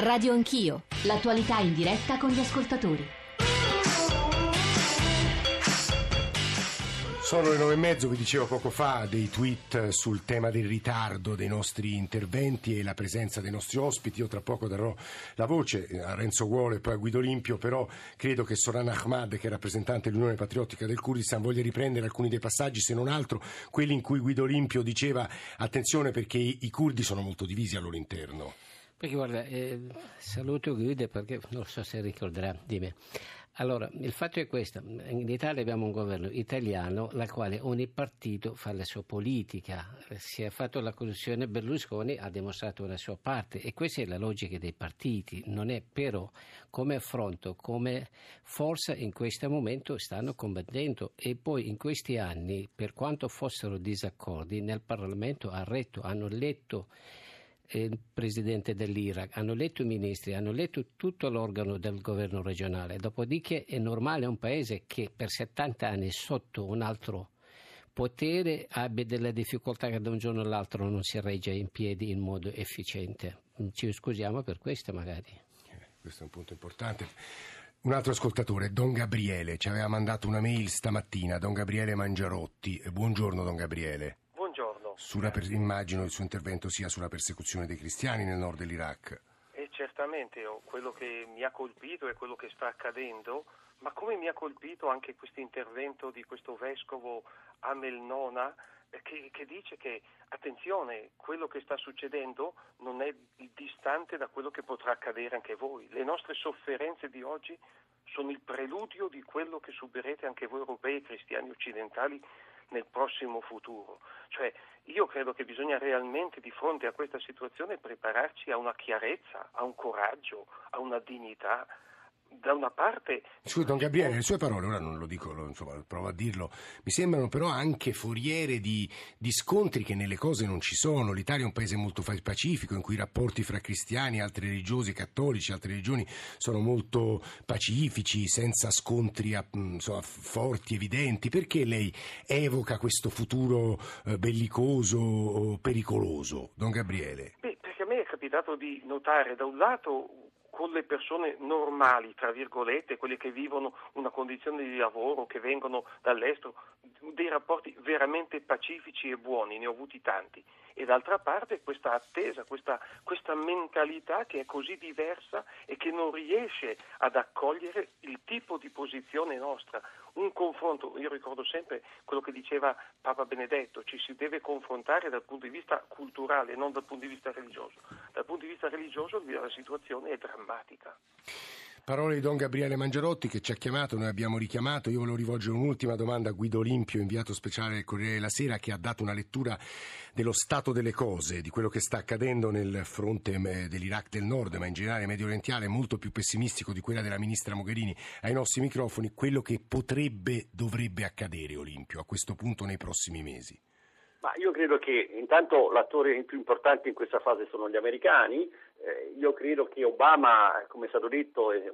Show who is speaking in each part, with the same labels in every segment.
Speaker 1: Radio Anch'io, l'attualità in diretta con gli ascoltatori.
Speaker 2: Sono le nove e mezzo, vi dicevo poco fa, dei tweet sul tema del ritardo dei nostri interventi e la presenza dei nostri ospiti. Io tra poco darò la voce a Renzo Guolo e poi a Guido Limpio, però credo che Soran Ahmad, che è rappresentante dell'Unione Patriottica del Kurdistan, voglia riprendere alcuni dei passaggi, se non altro quelli in cui Guido Limpio diceva attenzione perché i, i curdi sono molto divisi al loro interno.
Speaker 3: Perché guarda, eh, saluto Guido perché non so se ricorderà di me. Allora, il fatto è questo, in Italia abbiamo un governo italiano nel quale ogni partito fa la sua politica, si è fatto la corruzione, Berlusconi ha dimostrato la sua parte e questa è la logica dei partiti, non è però come affronto, come forza in questo momento stanno combattendo e poi in questi anni, per quanto fossero disaccordi, nel Parlamento ha retto, hanno letto il presidente dell'Iraq, hanno letto i ministri, hanno letto tutto l'organo del governo regionale. Dopodiché è normale un paese che per 70 anni sotto un altro potere abbia delle difficoltà che da un giorno all'altro non si regge in piedi in modo efficiente. Ci scusiamo per questo magari.
Speaker 2: Eh, questo è un punto importante. Un altro ascoltatore, Don Gabriele, ci aveva mandato una mail stamattina, Don Gabriele Mangiarotti. Buongiorno Don Gabriele sulla, immagino il suo intervento sia sulla persecuzione dei cristiani nel nord dell'Iraq.
Speaker 4: E certamente oh, quello che mi ha colpito è quello che sta accadendo, ma come mi ha colpito anche questo intervento di questo vescovo Amel Nona eh, che, che, dice che attenzione, quello che sta succedendo non è distante da quello che potrà accadere anche voi. Le nostre sofferenze di oggi sono il preludio di quello che subirete anche voi europei cristiani occidentali nel prossimo futuro. Cioè, io credo che bisogna realmente di fronte a questa situazione prepararci a una chiarezza, a un coraggio, a una dignità da una parte...
Speaker 2: Scusi, Don Gabriele, le sue parole, ora non lo dico, insomma, provo a dirlo, mi sembrano però anche foriere di, di, scontri che nelle cose non ci sono. L'Italia è un paese molto pacifico in cui i rapporti fra cristiani, altri religiosi, cattolici, altre religioni sono molto pacifici, senza scontri insomma, forti, evidenti. Perché lei evoca questo futuro eh, bellicoso pericoloso, Don Gabriele?
Speaker 4: Beh, perché a me è capitato di notare da un lato con le persone normali, tra virgolette, quelle che vivono una condizione di lavoro, che vengono dall'estero, dei rapporti veramente pacifici e buoni, ne ho avuti tanti. E d'altra parte questa attesa, questa, questa mentalità che è così diversa e che non riesce ad accogliere il tipo di posizione nostra un confronto, io ricordo sempre quello che diceva Papa Benedetto, ci si deve confrontare dal punto di vista culturale, non dal punto di vista religioso. Dal punto di vista religioso la situazione è drammatica.
Speaker 2: Parole di Don Gabriele Mangiarotti che ci ha chiamato, noi abbiamo richiamato. Io volevo rivolgere un'ultima domanda a Guido Olimpio, inviato speciale del Corriere della Sera, che ha dato una lettura dello stato delle cose, di quello che sta accadendo nel fronte eh, dell'Iraq del Nord, ma in generale medio orientale, molto più pessimistico di quella della ministra Mogherini ai nostri microfoni, quello che potrebbe, dovrebbe accadere Olimpio a questo punto nei prossimi mesi.
Speaker 5: Ma io credo che intanto l'attore più importante in questa fase sono gli americani, eh, io credo che Obama, come è stato detto, è,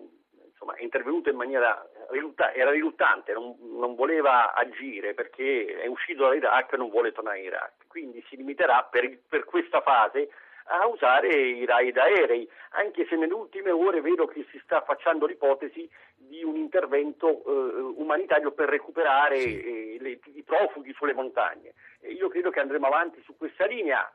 Speaker 5: insomma, è intervenuto in maniera rilutta- era riluttante, non, non, voleva agire perché è uscito dall'Iraq e non vuole tornare in Iraq, quindi si limiterà per, per questa fase a usare i raid aerei, anche se nelle ultime ore vedo che si sta facendo l'ipotesi di un intervento eh, umanitario per recuperare eh, le, i profughi sulle montagne. E io credo che andremo avanti su questa linea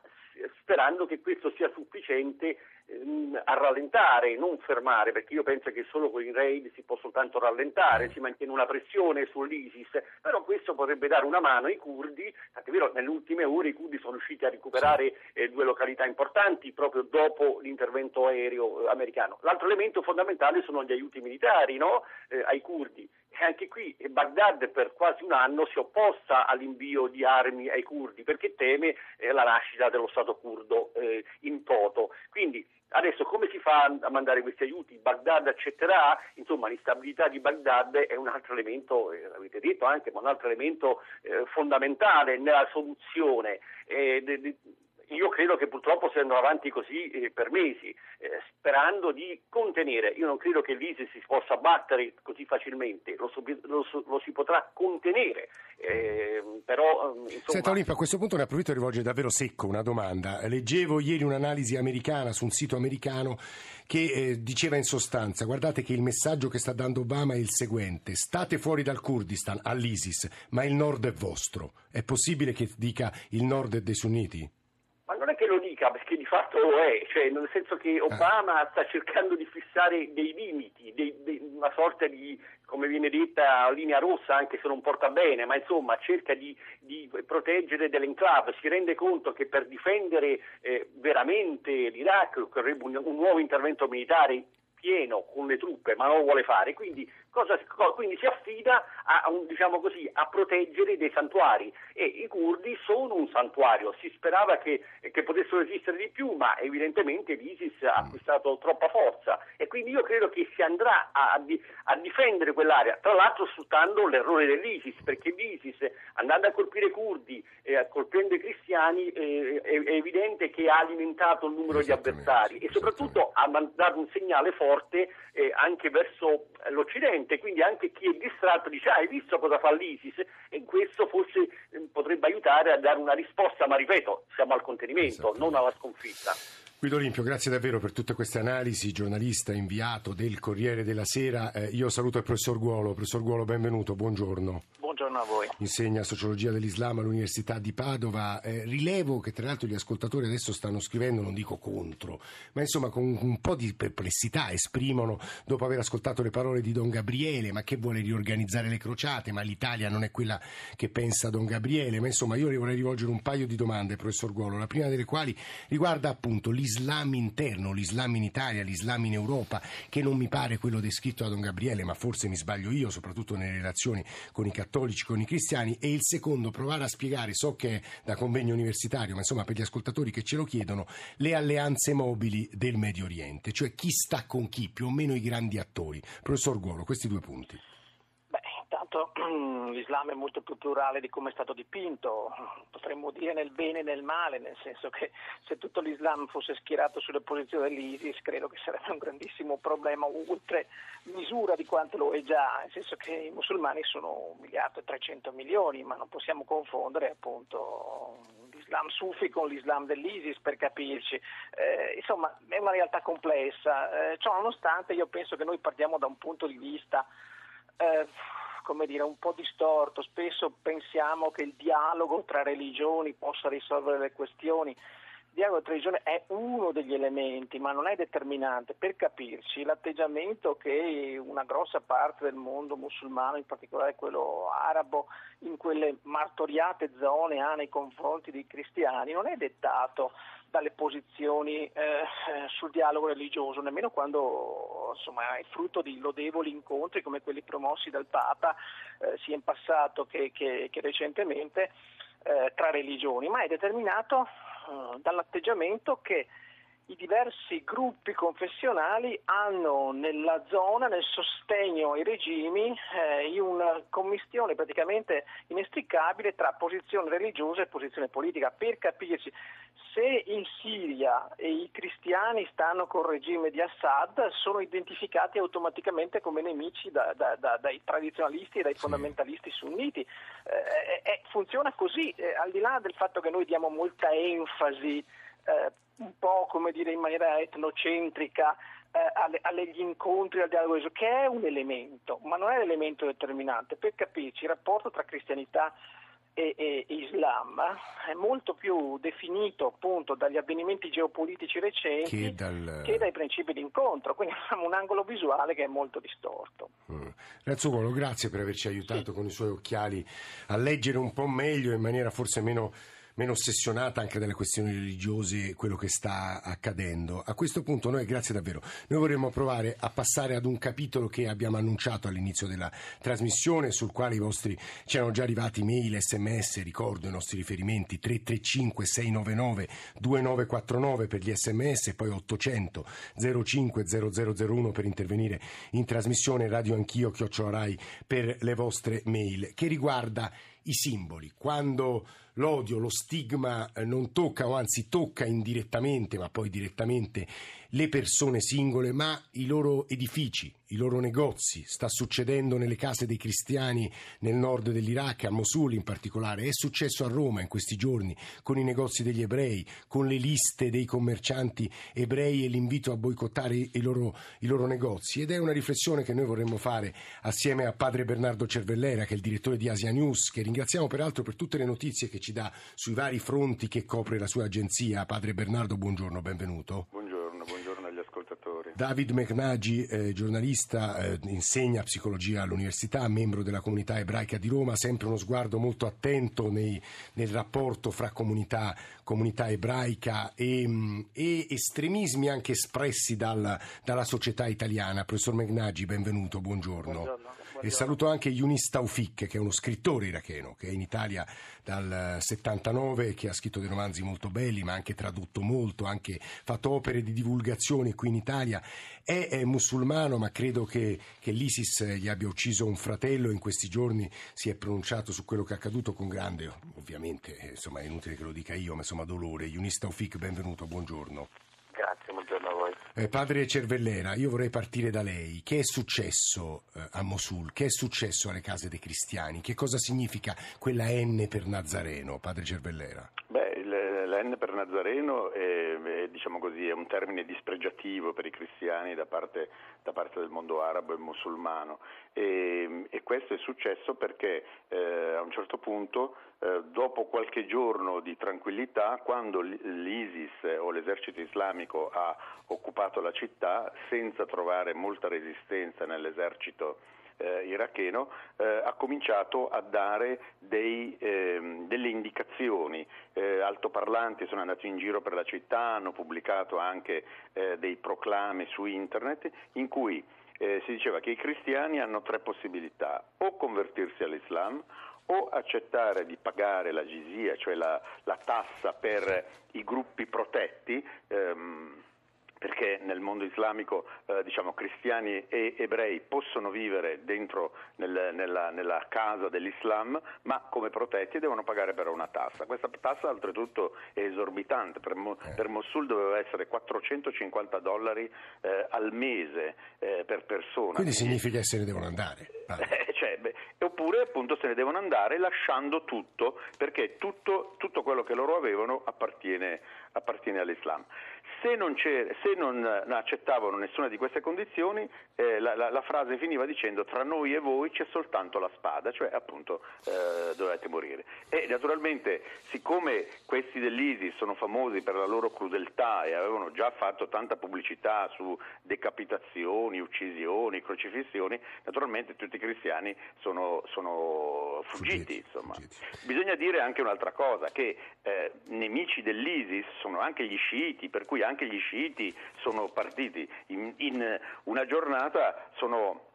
Speaker 5: sperando che questo sia sufficiente ehm, a rallentare, non fermare, perché io penso che solo con i raid si può soltanto rallentare, si mantiene una pressione sull'ISIS, però questo potrebbe dare una mano ai curdi, tant'è vero nelle ultime ore i curdi sono riusciti a recuperare eh, due località importanti proprio dopo l'intervento aereo eh, americano. L'altro elemento fondamentale sono gli aiuti militari no? eh, ai curdi e anche qui Baghdad per quasi un anno si è opposta all'invio di armi ai curdi perché teme eh, la nascita dello Stato curdo eh, in toto. Quindi adesso come si fa a mandare questi aiuti? Baghdad accetterà? Insomma l'instabilità di Baghdad è un altro elemento, eh, l'avete detto anche, ma un altro elemento eh, fondamentale nella soluzione. De, de, io credo che purtroppo si andrà avanti così eh, per mesi, eh, sperando di contenere. Io non credo che l'ISIS si possa battere così facilmente, lo, lo, lo si potrà contenere. Eh, però,
Speaker 2: insomma... Senta Olimpia, a questo punto ne approfitto per rivolgere davvero secco una domanda. Leggevo ieri un'analisi americana su un sito americano che eh, diceva in sostanza, guardate che il messaggio che sta dando Obama è il seguente, state fuori dal Kurdistan, all'ISIS, ma il nord è vostro. È possibile che dica il nord è dei sunniti?
Speaker 5: Dica, perché di fatto lo è, cioè nel senso che ah. Obama sta cercando di fissare dei limiti, dei, dei, una sorta di, come viene detta, linea rossa, anche se non porta bene, ma insomma cerca di, di proteggere dell'enclave, si rende conto che per difendere eh, veramente l'Iraq occorrerebbe un, un nuovo intervento militare pieno con le truppe, ma non lo vuole fare, quindi, cosa, quindi si affida a, diciamo così, a, proteggere dei santuari. E i curdi sono un santuario, si sperava che, che potessero esistere di più, ma evidentemente l'ISIS ha acquistato troppa forza. E quindi io credo che si andrà a, a difendere quell'area, tra l'altro sfruttando l'errore dell'ISIS, perché l'ISIS andando a colpire i curdi, eh, colpendo i cristiani, eh, è, è, evidente che ha alimentato il numero di avversari e soprattutto ha dato un segnale forte forte eh, anche verso l'Occidente, quindi anche chi è distratto dice ah, hai visto cosa fa l'ISIS e questo forse eh, potrebbe aiutare a dare una risposta, ma ripeto, siamo al contenimento, non alla sconfitta.
Speaker 2: Guido Olimpio, grazie davvero per tutte queste analisi, giornalista inviato del Corriere della Sera. Eh, io saluto il professor Guolo. Professor Guolo, benvenuto, buongiorno.
Speaker 6: Buongiorno a voi.
Speaker 2: Insegna sociologia dell'Islam all'Università di Padova. Eh, rilevo che tra l'altro gli ascoltatori adesso stanno scrivendo, non dico contro, ma insomma con un po' di perplessità esprimono, dopo aver ascoltato le parole di Don Gabriele, ma che vuole riorganizzare le crociate, ma l'Italia non è quella che pensa Don Gabriele. Ma insomma io vorrei rivolgere un paio di domande, professor Guolo, la prima delle quali riguarda appunto l'Islam interno, l'Islam in Italia, l'Islam in Europa, che non mi pare quello descritto da Don Gabriele, ma forse mi sbaglio io, soprattutto nelle relazioni con i cattolici, con i cristiani, e il secondo provare a spiegare, so che è da convegno universitario, ma insomma per gli ascoltatori che ce lo chiedono, le alleanze mobili del Medio Oriente, cioè chi sta con chi, più o meno i grandi attori. Professor Guolo, questi due punti
Speaker 6: intanto l'Islam è molto più plurale di come è stato dipinto, potremmo dire nel bene e nel male, nel senso che se tutto l'Islam fosse schierato sulle posizioni dell'ISIS credo che sarebbe un grandissimo problema oltre misura di quanto lo è già, nel senso che i musulmani sono un miliardo e 300 milioni, ma non possiamo confondere appunto l'Islam sufi con l'Islam dell'ISIS per capirci, eh, insomma è una realtà complessa, eh, ciò nonostante io penso che noi partiamo da un punto di vista eh, come dire, un po' distorto. Spesso pensiamo che il dialogo tra religioni possa risolvere le questioni. Dialogo tra religioni è uno degli elementi, ma non è determinante. Per capirci, l'atteggiamento che una grossa parte del mondo musulmano, in particolare quello arabo, in quelle martoriate zone ha nei confronti dei cristiani, non è dettato dalle posizioni eh, sul dialogo religioso, nemmeno quando insomma, è frutto di lodevoli incontri come quelli promossi dal Papa eh, sia in passato che, che, che recentemente eh, tra religioni, ma è determinato dall'atteggiamento che i diversi gruppi confessionali hanno nella zona, nel sostegno ai regimi, eh, una commistione praticamente inestricabile tra posizione religiosa e posizione politica. Per capirci, se in Siria i cristiani stanno col regime di Assad, sono identificati automaticamente come nemici da, da, da, dai tradizionalisti e dai fondamentalisti sunniti. Eh, eh, funziona così, eh, al di là del fatto che noi diamo molta enfasi eh, un po' come dire in maniera etnocentrica eh, agli incontri, al dialogo, che è un elemento, ma non è l'elemento determinante. Per capirci, il rapporto tra cristianità e, e, Islam è molto più definito appunto dagli avvenimenti geopolitici recenti che, dal... che dai principi di incontro, quindi abbiamo un angolo visuale che è molto distorto.
Speaker 2: Mm. Grazie per averci aiutato sì. con i suoi occhiali a leggere un po' meglio in maniera forse meno meno ossessionata anche dalle questioni religiose quello che sta accadendo. A questo punto noi, grazie davvero, noi vorremmo provare a passare ad un capitolo che abbiamo annunciato all'inizio della trasmissione, sul quale i vostri ci erano già arrivati mail, sms, ricordo i nostri riferimenti 335 699 2949 per gli sms e poi 800 05 0001 per intervenire in trasmissione Radio Anch'io Chiocciorai per le vostre mail che riguarda i simboli. Quando l'odio, lo stigma eh, non tocca, o anzi tocca indirettamente, ma poi direttamente le persone singole, ma i loro edifici, i loro negozi. Sta succedendo nelle case dei cristiani nel nord dell'Iraq, a Mosul in particolare. È successo a Roma in questi giorni con i negozi degli ebrei, con le liste dei commercianti ebrei e l'invito a boicottare i loro, i loro negozi. Ed è una riflessione che noi vorremmo fare assieme a padre Bernardo Cervellera, che è il direttore di Asia News, che ringraziamo peraltro per tutte le notizie che ci dà sui vari fronti che copre la sua agenzia. Padre Bernardo, buongiorno, benvenuto. David McNaggi, eh, giornalista, eh, insegna psicologia all'università, membro della comunità ebraica di Roma, sempre uno sguardo molto attento nei, nel rapporto fra comunità, comunità ebraica e, mm, e, estremismi anche espressi dal, dalla società italiana. Professor McNaggi, benvenuto, buongiorno. buongiorno. E saluto anche Yunis Taufik, che è uno scrittore iracheno, che è in Italia dal 79, che ha scritto dei romanzi molto belli, ma anche tradotto molto, anche fatto opere di divulgazione qui in Italia. È, è musulmano, ma credo che, che, l'ISIS gli abbia ucciso un fratello. In questi giorni si è pronunciato su quello che è accaduto con grande, ovviamente, insomma, è inutile che lo dica io, ma insomma, dolore. Yunis Taufik, benvenuto, buongiorno.
Speaker 7: Grazie, buongiorno a voi.
Speaker 2: Eh, padre Cervellera, io vorrei partire da lei. Che è successo eh, a Mosul? Che è successo alle case dei cristiani? Che cosa significa quella N per Nazareno, padre Cervellera?
Speaker 7: Beh, N per Nazareno è, è, diciamo così, è, un termine dispregiativo per i cristiani da parte, da parte del mondo arabo e musulmano. E, e questo è successo perché eh, a un certo punto eh, dopo qualche giorno di tranquillità, quando l'ISIS o l'esercito islamico ha occupato la città, senza trovare molta resistenza nell'esercito eh, iracheno, eh, ha cominciato a dare dei, eh, delle indicazioni. Eh, altoparlanti sono andati in giro per la città, hanno pubblicato anche eh, dei proclami su internet in cui eh, si diceva che i cristiani hanno tre possibilità, o convertirsi all'Islam, o accettare di pagare la gizia, cioè la, la tassa per i gruppi protetti, ehm, perché nel mondo islamico eh, diciamo, cristiani e ebrei possono vivere dentro nel, nella, nella, casa dell'Islam, ma come protetti devono pagare però una tassa. Questa tassa oltretutto è esorbitante, per, eh. per Mosul doveva essere 450 dollari eh, al mese eh, per persona.
Speaker 2: Quindi significa che se ne devono andare.
Speaker 7: Eh, cioè, beh, oppure appunto se ne devono andare lasciando tutto, perché tutto, tutto quello che loro avevano appartiene, appartiene all'Islam. Se non, se non, accettavano nessuna di queste condizioni, eh, la, la, la, frase finiva dicendo tra noi e voi c'è soltanto la spada, cioè appunto eh, dovete morire. E naturalmente, siccome questi dell'ISIS sono famosi per la loro crudeltà e avevano già fatto tanta pubblicità su decapitazioni, uccisioni, crocifissioni, naturalmente tutti i cristiani sono, sono fuggiti. fuggiti, Bisogna dire anche un'altra cosa, che eh, nemici dell'ISIS sono anche gli sciiti, per cui anche gli sciiti sono partiti. In, in una giornata sono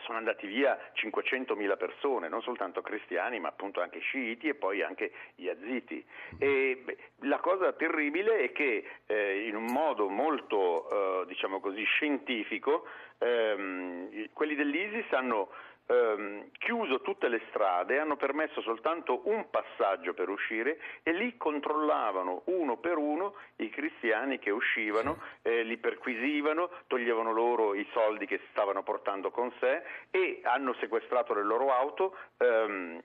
Speaker 7: sono andati via 500.000 persone, non soltanto cristiani, ma appunto anche sciiti e poi anche yaziti. E beh, la cosa terribile è che eh, in un modo molto, eh, diciamo così, scientifico, ehm, quelli dell'ISIS hanno ehm, chiuso tutte le strade, hanno permesso soltanto un passaggio per uscire e lì controllavano uno per uno i cristiani che uscivano, eh, li perquisivano, toglievano loro i soldi che stavano portando con sé e hanno sequestrato le loro auto ehm,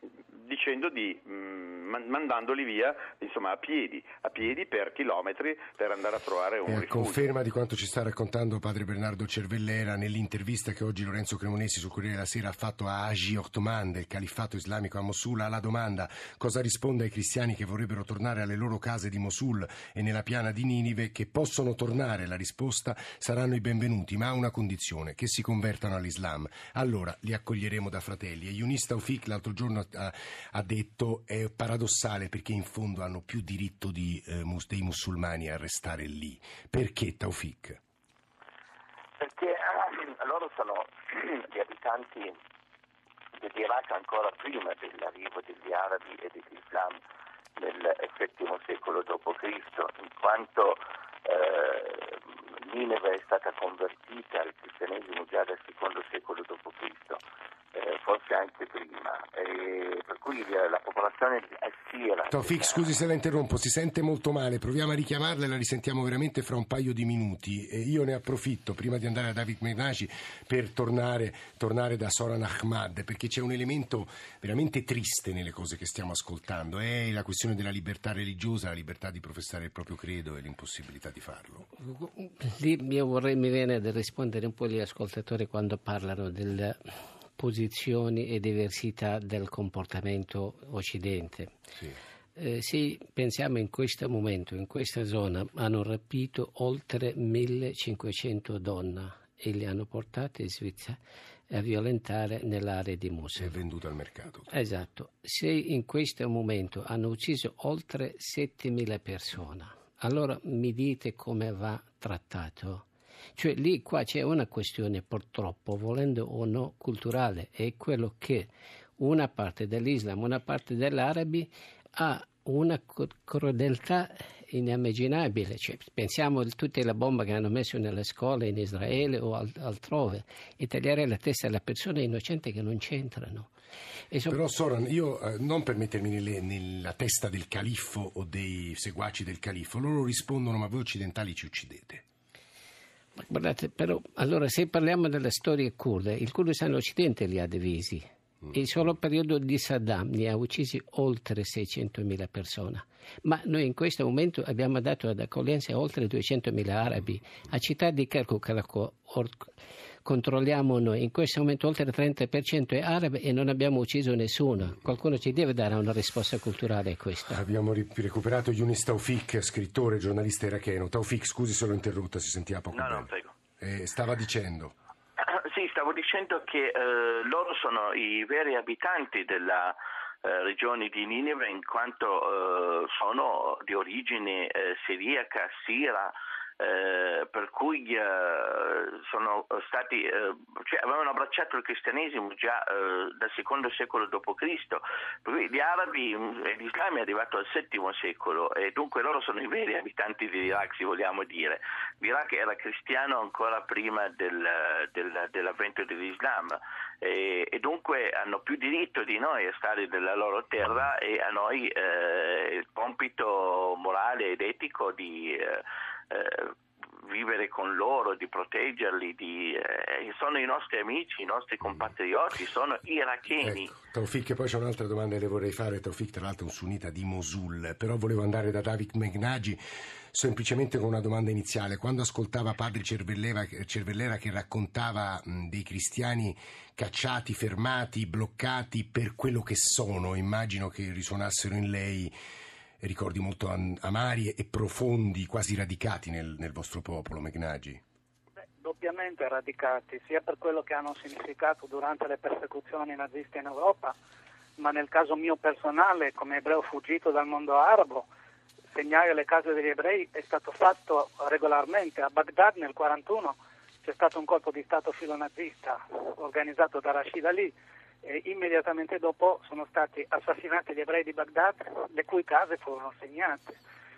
Speaker 7: dicendo di mh, mm, mandandoli via insomma, a piedi, a piedi per chilometri per andare a trovare un eh, rifugio.
Speaker 2: Conferma di quanto ci sta raccontando padre Bernardo Cervellera nell'intervista che oggi Lorenzo Cremonesi sul Corriere della Sera ha fatto a Haji Ottoman del califfato islamico a Mosul alla domanda cosa risponde ai cristiani che vorrebbero tornare alle loro case di Mosul e nella piana di Ninive che possono tornare, la risposta saranno i benvenuti, ma a una condizione, che si convertano all'Islam. Allora li accoglieremo da fratelli. E Yunis Taufik l'altro giorno ha, ha, detto è paradossale perché in fondo hanno più diritto di, eh, dei musulmani a restare lì. Perché Taufik?
Speaker 8: Perché eh, loro sono gli abitanti dell'Iraq ancora prima dell'arrivo degli arabi e dell'Islam nel VII secolo d.C., in quanto eh,
Speaker 9: Nineve è stata convertita al cristianesimo già dal secondo secolo d.C., eh, forse anche prima, e per cui eh, la popolazione assira...
Speaker 2: Tofik, scusi se la interrompo, si sente molto male, proviamo a richiamarla e la risentiamo veramente fra un paio di minuti. E io ne approfitto, prima di andare a David Menaci, per tornare, tornare da Soran Ahmad, perché c'è un elemento veramente triste nelle cose che stiamo ascoltando, è la questione della libertà religiosa, la libertà di professare il proprio credo e l'impossibilità di farlo.
Speaker 3: Lì io vorrei, mi viene da rispondere un po' agli ascoltatori quando parlano delle posizioni e diversità del comportamento occidente.
Speaker 2: Sì.
Speaker 3: Eh, se pensiamo in questo momento, in questa zona, hanno rapito oltre 1500 donne e le hanno portate in Svizzera a violentare nell'area di Mosul.
Speaker 2: È venduto al mercato.
Speaker 3: Esatto. Se in questo momento hanno ucciso oltre 7000 persone, allora mi dite come va trattato? Cioè lì qua c'è una questione purtroppo, volendo o no, culturale, è quello che una parte dell'Islam, una parte degli arabi ha una crudeltà inimmaginabile. Cioè, pensiamo a tutte le bombe che hanno messo nelle scuole in Israele o altrove e tagliare la testa alle persone innocenti che non c'entrano.
Speaker 2: So... Però Soran, io eh, non per mettermi nelle, nella testa del califfo o dei seguaci del califfo, loro rispondono ma voi occidentali ci uccidete.
Speaker 3: Guardate, però, allora se parliamo della storia kurda, il Kurdistan occidente li ha divisi. Mm. Il solo periodo di Saddam ne ha uccisi oltre 600.000 persone, ma noi in questo momento abbiamo dato ad accoglienza oltre 200.000 arabi. A città di Kirkuk controlliamo noi, in questo momento oltre il 30% è arabe e non abbiamo ucciso nessuno. Qualcuno ci deve dare una risposta culturale a questo.
Speaker 2: Abbiamo recuperato Yunis Taufik, scrittore, giornalista iracheno. Taufik, scusi se l'ho interrotta, si sentiva poco
Speaker 9: no,
Speaker 2: bene.
Speaker 9: No, prego.
Speaker 2: Eh, stava dicendo...
Speaker 9: Stavo dicendo che eh, loro sono i veri abitanti della eh, regione di Nineve in quanto eh, sono di origine eh, siriaca, sira, eh, per cui eh, sono stati, eh, cioè avevano abbracciato il cristianesimo già eh, dal secondo secolo d.C. Gli arabi, mm, l'Islam è arrivato al settimo secolo e dunque loro sono i veri abitanti dell'Iraq, se vogliamo dire. L'Iraq era cristiano ancora prima del, del, dell'avvento dell'Islam e, e, dunque hanno più diritto di noi a stare nella loro terra e a noi eh, il compito morale ed etico di eh, vivere con loro, di proteggerli, di, eh, sono i nostri amici, i nostri compatrioti, sono iracheni.
Speaker 2: Ecco, Taufik, poi c'è un'altra domanda che le vorrei fare, Taufik tra l'altro è un sunnita di Mosul, però volevo andare da David Megnagi semplicemente con una domanda iniziale. Quando ascoltava padre Cervellera, che raccontava mh, dei cristiani cacciati, fermati, bloccati per quello che sono, immagino che risuonassero in lei ricordi molto amari e profondi, quasi radicati nel, nel vostro popolo, Megnagi.
Speaker 8: doppiamente radicati, sia per quello che hanno significato durante le persecuzioni naziste in Europa, ma nel caso mio personale, come ebreo fuggito dal mondo arabo, segnare le case degli ebrei è stato fatto regolarmente. A Baghdad nel 1941 c'è stato un colpo di Stato filonazista organizzato da Rashid Ali e immediatamente dopo sono stati assassinati gli ebrei di Baghdad, le cui case furono segnate.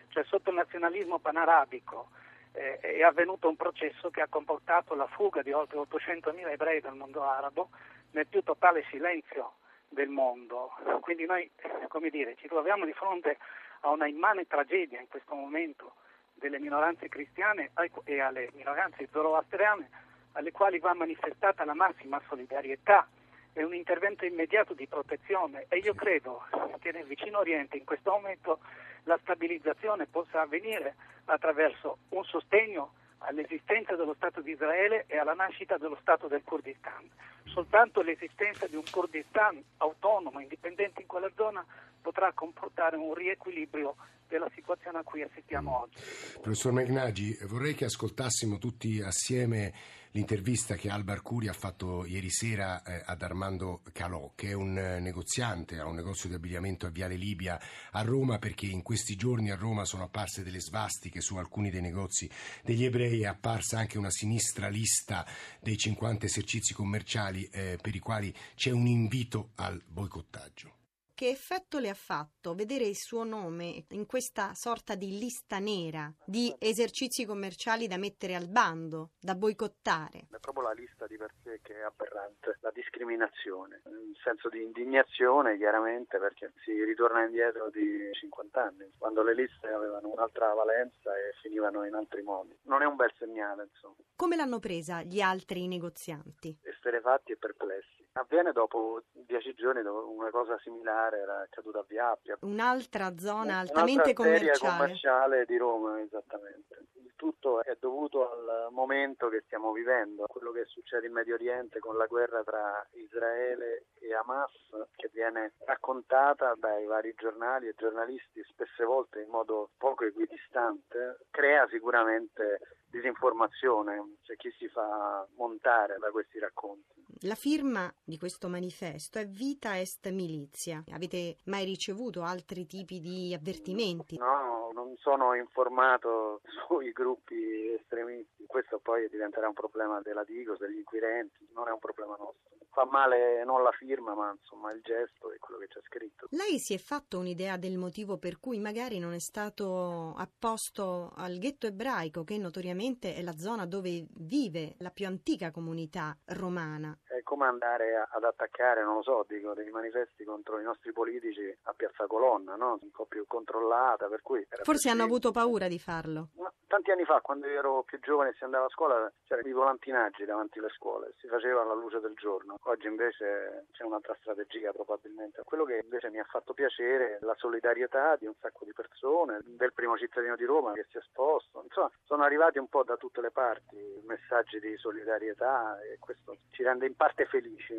Speaker 8: Cioè sotto il nazionalismo panarabico eh, è avvenuto un processo che ha comportato la fuga di oltre 800.000 ebrei dal mondo arabo nel più totale silenzio del mondo. Quindi noi, come dire, ci troviamo di fronte a una immane tragedia in questo momento delle minoranze cristiane e alle minoranze zoroastriane alle quali va manifestata la massima solidarietà è un intervento immediato di protezione e io credo che nel vicino Oriente in questo momento la stabilizzazione possa avvenire attraverso un sostegno all'esistenza dello Stato di Israele e alla nascita dello Stato del Kurdistan. Soltanto l'esistenza di un Kurdistan autonomo, indipendente in quella zona, potrà comportare un riequilibrio della situazione a cui assistiamo mm. oggi.
Speaker 2: Professor Megnagi, vorrei che ascoltassimo tutti assieme l'intervista che Alba Arcuri ha fatto ieri sera eh, ad Armando Calò, che è un eh, negoziante, ha un negozio di abbigliamento a Viale Libia a Roma, perché in questi giorni a Roma sono apparse delle svastiche su alcuni dei negozi degli ebrei, è apparsa anche una sinistra lista dei 50 esercizi commerciali eh, per i quali c'è un invito al boicottaggio.
Speaker 10: Che effetto le ha fatto vedere il suo nome in questa sorta di lista nera di esercizi commerciali da mettere al bando, da boicottare?
Speaker 11: È proprio la lista di per sé che è aberrante, la discriminazione, un senso di indignazione chiaramente perché si ritorna indietro di 50 anni, quando le liste avevano un'altra valenza e finivano in altri modi. Non è un bel segnale, insomma.
Speaker 10: Come l'hanno presa gli altri negozianti?
Speaker 11: Esterefatti e perplessi. Avviene dopo dieci giorni dove una cosa similare era accaduta a Viappia.
Speaker 10: Un'altra zona altamente commerciale.
Speaker 11: commerciale di Roma, esattamente. Il tutto è dovuto al momento che stiamo vivendo, quello che succede in Medio Oriente con la guerra tra Israele e Hamas, che viene raccontata dai vari giornali e giornalisti spesse volte in modo poco equidistante, crea sicuramente disinformazione, c'è chi si fa montare da questi racconti.
Speaker 10: La firma di questo manifesto è Vita Est Milizia. Avete mai ricevuto altri tipi di avvertimenti?
Speaker 11: No, non sono informato sui gruppi estremisti. Questo poi diventerà un problema della Digos, degli inquirenti, non è un problema nostro. Fa male non la firma, ma insomma il gesto e quello che c'è scritto.
Speaker 10: Lei si è fatto un'idea del motivo per cui magari non è stato apposto al ghetto ebraico, che notoriamente è la zona dove vive la più antica comunità romana?
Speaker 11: È come andare ad attaccare, non lo so, dico, dei manifesti contro i nostri politici a Piazza Colonna, no? un po' più controllata, per cui...
Speaker 10: Forse hanno avuto paura di farlo.
Speaker 11: Ma tanti anni fa, quando io ero più giovane e si andava a scuola, c'erano i volantinaggi davanti alle scuole, si faceva alla luce del giorno. Oggi invece c'è un'altra strategia probabilmente. Quello che invece mi ha fatto piacere è la solidarietà di un sacco di persone, del primo cittadino di Roma che si è esposto. Insomma, sono arrivati un po' da tutte le parti messaggi di solidarietà e questo ci rende in parte felici.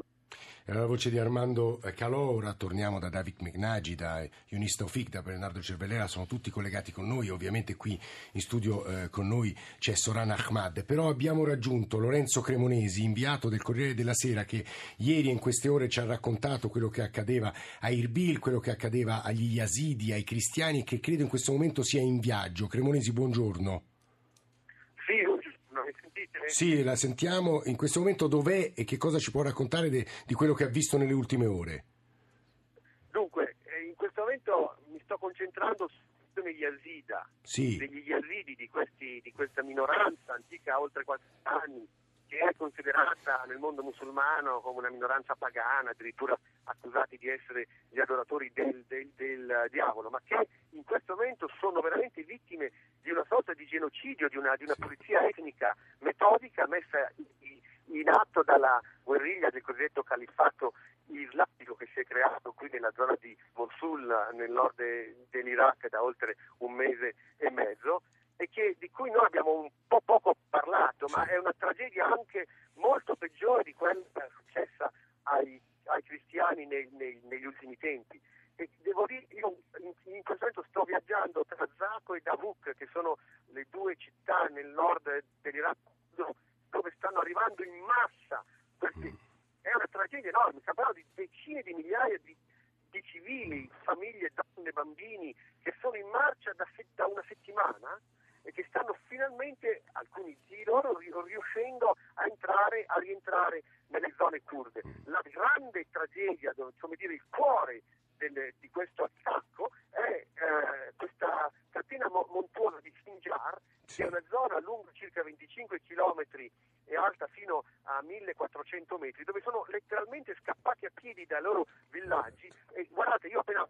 Speaker 2: Era la voce di Armando Calò, ora torniamo da David Megnagi, da Ionista Ofic, da Bernardo Cervellera, sono tutti collegati con noi, ovviamente qui in studio eh, con noi c'è Soran Ahmad, però abbiamo raggiunto Lorenzo Cremonesi, inviato del Corriere della Sera, che ieri in queste ore ci ha raccontato quello che accadeva a Irbil, quello che accadeva agli Yazidi, ai cristiani, che credo in questo momento sia in viaggio. Cremonesi, buongiorno.
Speaker 12: Sì,
Speaker 2: la sentiamo. In questo momento dov'è e che cosa ci può raccontare de, di quello che ha visto nelle ultime ore?
Speaker 12: Dunque, eh, in questo momento mi sto concentrando negli Yazida,
Speaker 2: sì.
Speaker 12: degli Yazidi, di, questi, di questa minoranza antica oltre 40 anni, che è considerata nel mondo musulmano come una minoranza pagana, addirittura accusati di essere gli adoratori del, del, del diavolo, ma che in questo momento sono veramente vittime di una sorta di genocidio, di una, di una pulizia etnica metodica messa in atto dalla guerriglia del cosiddetto califfato islamico che si è creato qui nella zona di Mosul, nel nord de, dell'Iraq da oltre un mese e mezzo e che, di cui noi abbiamo un po' poco parlato, ma è una tragedia anche molto peggiore di quella successa ai, ai cristiani nei, nei, negli ultimi tempi. E devo dire, io in, in questo momento sto viaggiando tra Zaco e Davuk, che sono le due città nel nord dell'Iraq dove stanno arrivando in massa questi. È una tragedia enorme, stiamo parlando di decine di migliaia di, di civili, famiglie, donne, bambini che sono in marcia da, da una settimana e che stanno finalmente, alcuni di loro, riuscendo a entrare, a rientrare nelle zone kurde. La grande tragedia, come dire, il cuore del, di questo attacco è eh, questa catena montuosa di Sinjar, che è una zona lunga circa 25 km e alta fino a 1400 metri, dove sono letteralmente scappati a piedi dai loro villaggi. E guardate, io appena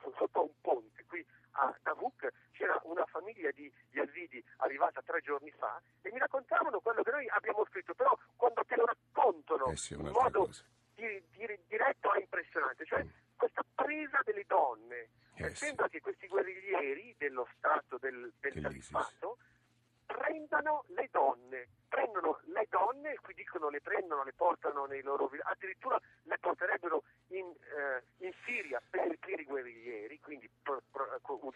Speaker 12: sono sotto un ponte qui a Davuk, c'era una famiglia di yazidi arrivata tre giorni fa e mi raccontavano quello che noi abbiamo scritto, però quando te lo raccontano
Speaker 2: eh sì,
Speaker 12: in modo di, di, diretto è impressionante, cioè questa presa delle donne.
Speaker 2: Eh,
Speaker 12: sembra che questi guerriglieri dello Stato del, del Califato prendano le donne, prendono le donne, qui dicono le prendono, le portano nei loro villaggi, addirittura le porterebbero in, eh, in Siria per, per, i guerriglieri, quindi pro, pro, us,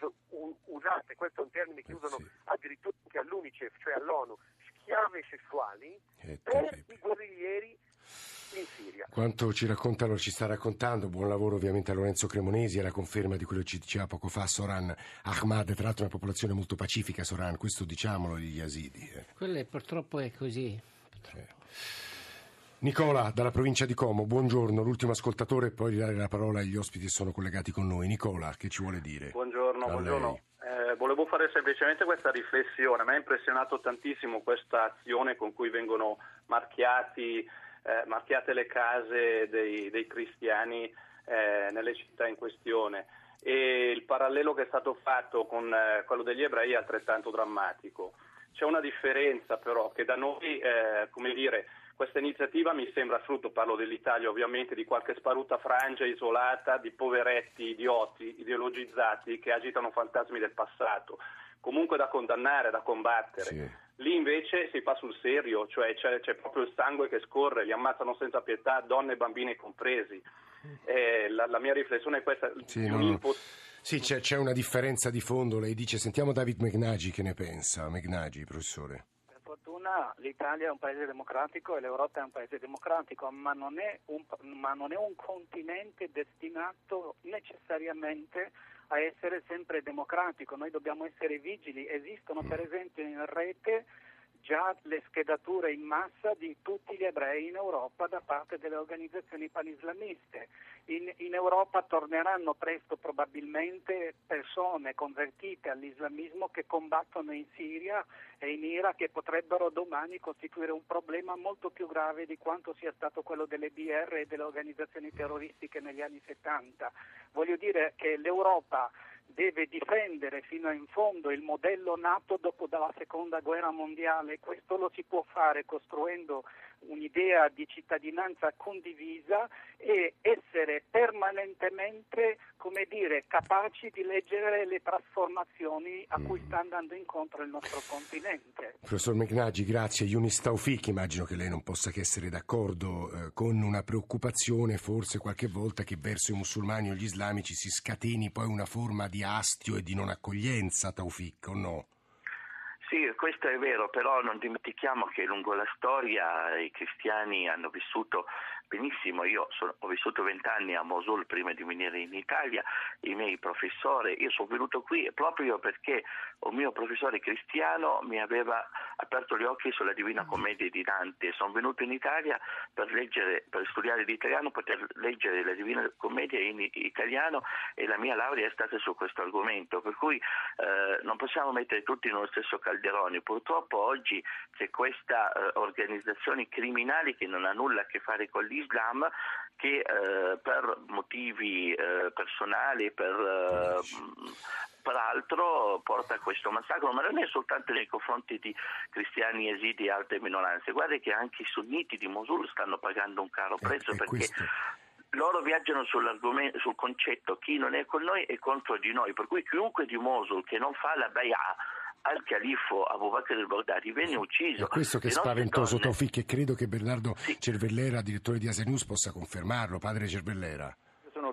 Speaker 12: usate, questo è un termine che usano
Speaker 2: sì.
Speaker 12: addirittura anche all'UNICEF, cioè all'ONU, schiave sessuali per i.
Speaker 2: Quanto ci racconta, lo ci sta raccontando, buon lavoro ovviamente a Lorenzo Cremonesi, è la conferma di quello che ci diceva poco fa Soran Ahmad, tra l'altro una popolazione molto pacifica Soran, questo diciamolo gli Yazidi. Eh.
Speaker 3: Quello purtroppo è così. Purtroppo.
Speaker 2: Nicola dalla provincia di Como, buongiorno, l'ultimo ascoltatore e poi dare la parola agli ospiti che sono collegati con noi. Nicola, che ci vuole dire?
Speaker 13: Buongiorno, buongiorno. Eh, volevo fare semplicemente questa riflessione. Mi ha impressionato tantissimo questa azione con cui vengono marchiati, eh, marchiate le case dei, dei cristiani eh, nelle città in questione. E il parallelo che è stato fatto con eh, quello degli ebrei è altrettanto drammatico. C'è una differenza però che da noi, eh, come dire, questa iniziativa mi sembra frutto, parlo dell'Italia ovviamente, di qualche sparuta frangia isolata di poveretti idioti, ideologizzati che agitano fantasmi del passato, comunque da condannare, da combattere.
Speaker 2: Sì.
Speaker 13: Lì invece si fa sul serio, cioè c'è, c'è proprio il sangue che scorre, li ammazzano senza pietà, donne e bambini compresi. Eh, la, la mia riflessione è questa.
Speaker 2: Sì, no,
Speaker 13: un
Speaker 2: no.
Speaker 13: input-
Speaker 2: Sì, c'è, c'è una differenza di fondo, lei dice, sentiamo David Megnagi che ne pensa. Megnagi, professore.
Speaker 8: Per fortuna l'Italia è un paese democratico e l'Europa è un paese democratico, ma non è un, ma non è un continente destinato necessariamente a essere sempre democratico. Noi dobbiamo essere vigili. Esistono per esempio in rete già le schedature in massa di tutti gli ebrei in Europa da parte delle organizzazioni panislamiste. In, in Europa torneranno presto probabilmente persone convertite all'islamismo che combattono in Siria e in Iraq e potrebbero domani costituire un problema molto più grave di quanto sia stato quello delle BR e delle organizzazioni terroristiche negli anni 70. Voglio dire che l'Europa deve difendere fino in fondo il modello nato dopo dalla seconda guerra mondiale. Questo lo si può fare costruendo un'idea di cittadinanza condivisa e essere permanentemente, come dire, capaci di leggere le trasformazioni a cui sta andando incontro il nostro continente.
Speaker 2: Professor Megnagi, grazie. Yunis Taufik, immagino che lei non possa che essere d'accordo eh, con una preoccupazione forse qualche volta che verso i musulmani o gli islamici si scateni poi una forma di astio e di non accoglienza, Taufik, o no?
Speaker 9: Sì, questo è vero, però non dimentichiamo che lungo la storia i cristiani hanno vissuto benissimo. Io sono- ho vissuto vent'anni a Mosul prima di venire in Italia, i miei professori, io sono venuto qui proprio perché un mio professore cristiano mi aveva aperto gli occhi sulla Divina Commedia di Dante. Sono venuto in Italia per leggere, per studiare l'italiano, poter leggere la Divina Commedia in italiano e la mia laurea è stata su questo argomento, per cui eh, non possiamo mettere tutti nello stesso calderone. Purtroppo oggi c'è questa eh, organizzazioni criminali che non ha nulla a che fare con l'Islam che eh, per motivi eh, personali, per, eh, peraltro porta a questo massacro, ma non è soltanto nei confronti di cristiani, esidi e altre minoranze. Guardi che anche i sunniti di Mosul stanno pagando un caro prezzo
Speaker 2: Eh, è
Speaker 9: perché
Speaker 2: questo.
Speaker 9: loro viaggiano sull'argomento- sul concetto chi non è con noi è contro di noi, per cui chiunque di Mosul che non fa la bay'a al califfo Abu Bakr al-Baghdadi viene ucciso.
Speaker 2: È questo che è spaventoso,
Speaker 9: donne-
Speaker 2: Taufik, e credo che Bernardo
Speaker 9: Sì.
Speaker 2: Cervellera, direttore di Asia News, possa confermarlo. Padre Cervellera.
Speaker 7: Sono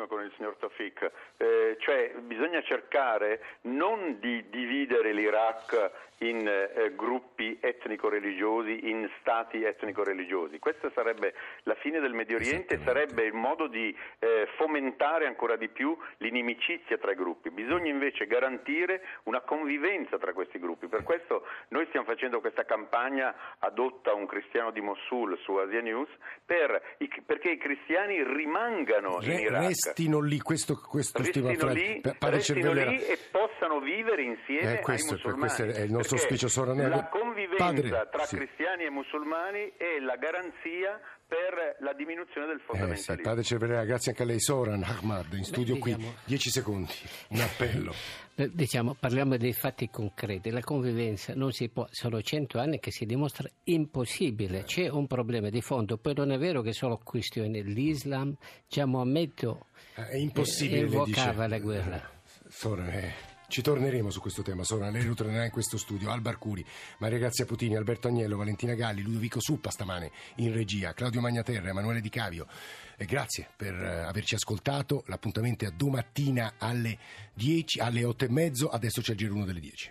Speaker 7: d'accordissimo con il signor Tafik, Eh, cioè bisogna cercare non di dividere l'Iraq in eh, gruppi etnico-religiosi, in stati etnico-religiosi. Questa sarebbe la fine del Medio Oriente,
Speaker 2: Esattamente.
Speaker 7: sarebbe il modo di eh, fomentare ancora di più l'inimicizia tra i gruppi. Bisogna invece garantire una convivenza tra questi gruppi. Per questo noi stiamo facendo questa campagna adotta un cristiano di Mosul su Asia News per i- perché i cristiani rimangano in Iraq.
Speaker 2: Restino lì, questo, quest'ultima
Speaker 7: Restino
Speaker 2: frase.
Speaker 7: lì,
Speaker 2: Pa- Padre
Speaker 7: restino
Speaker 2: Cervellera.
Speaker 7: lì e possano vivere insieme
Speaker 2: Eh, questo- questo è il nostro auspicio.
Speaker 7: La convivenza
Speaker 2: Padre,
Speaker 7: tra
Speaker 2: sì.
Speaker 7: cristiani e musulmani è la garanzia per la diminuzione del
Speaker 2: Eh,
Speaker 7: fondamentalismo.
Speaker 2: Cervellera, grazie anche a lei. Soran Ahmad, in studio qui,
Speaker 3: diciamo-
Speaker 2: 10 secondi, un appello.
Speaker 3: Eh, Diciamo, parliamo dei fatti concreti. La convivenza non si può, sono cento anni che si dimostra impossibile. C'è un problema di fondo, poi non è vero che è solo questione l'Islam. Già Maometto
Speaker 2: Eh, È impossibile,
Speaker 3: eh,
Speaker 2: lei
Speaker 3: invocava
Speaker 2: dice.
Speaker 3: la guerra.
Speaker 2: Soran, eh, ci torneremo su questo tema. Soran, lei ritornerà in questo studio. Alba Arcuri, Maria Grazia Putini, Alberto Agnello, Valentina Galli, Ludovico Suppa stamane in regia, Claudio Magnaterra, Emanuele Di Cavio. E grazie per eh, averci ascoltato. L'appuntamento è domattina alle 10, alle 8 e mezzo. Adesso c'è il giro 1 delle 10.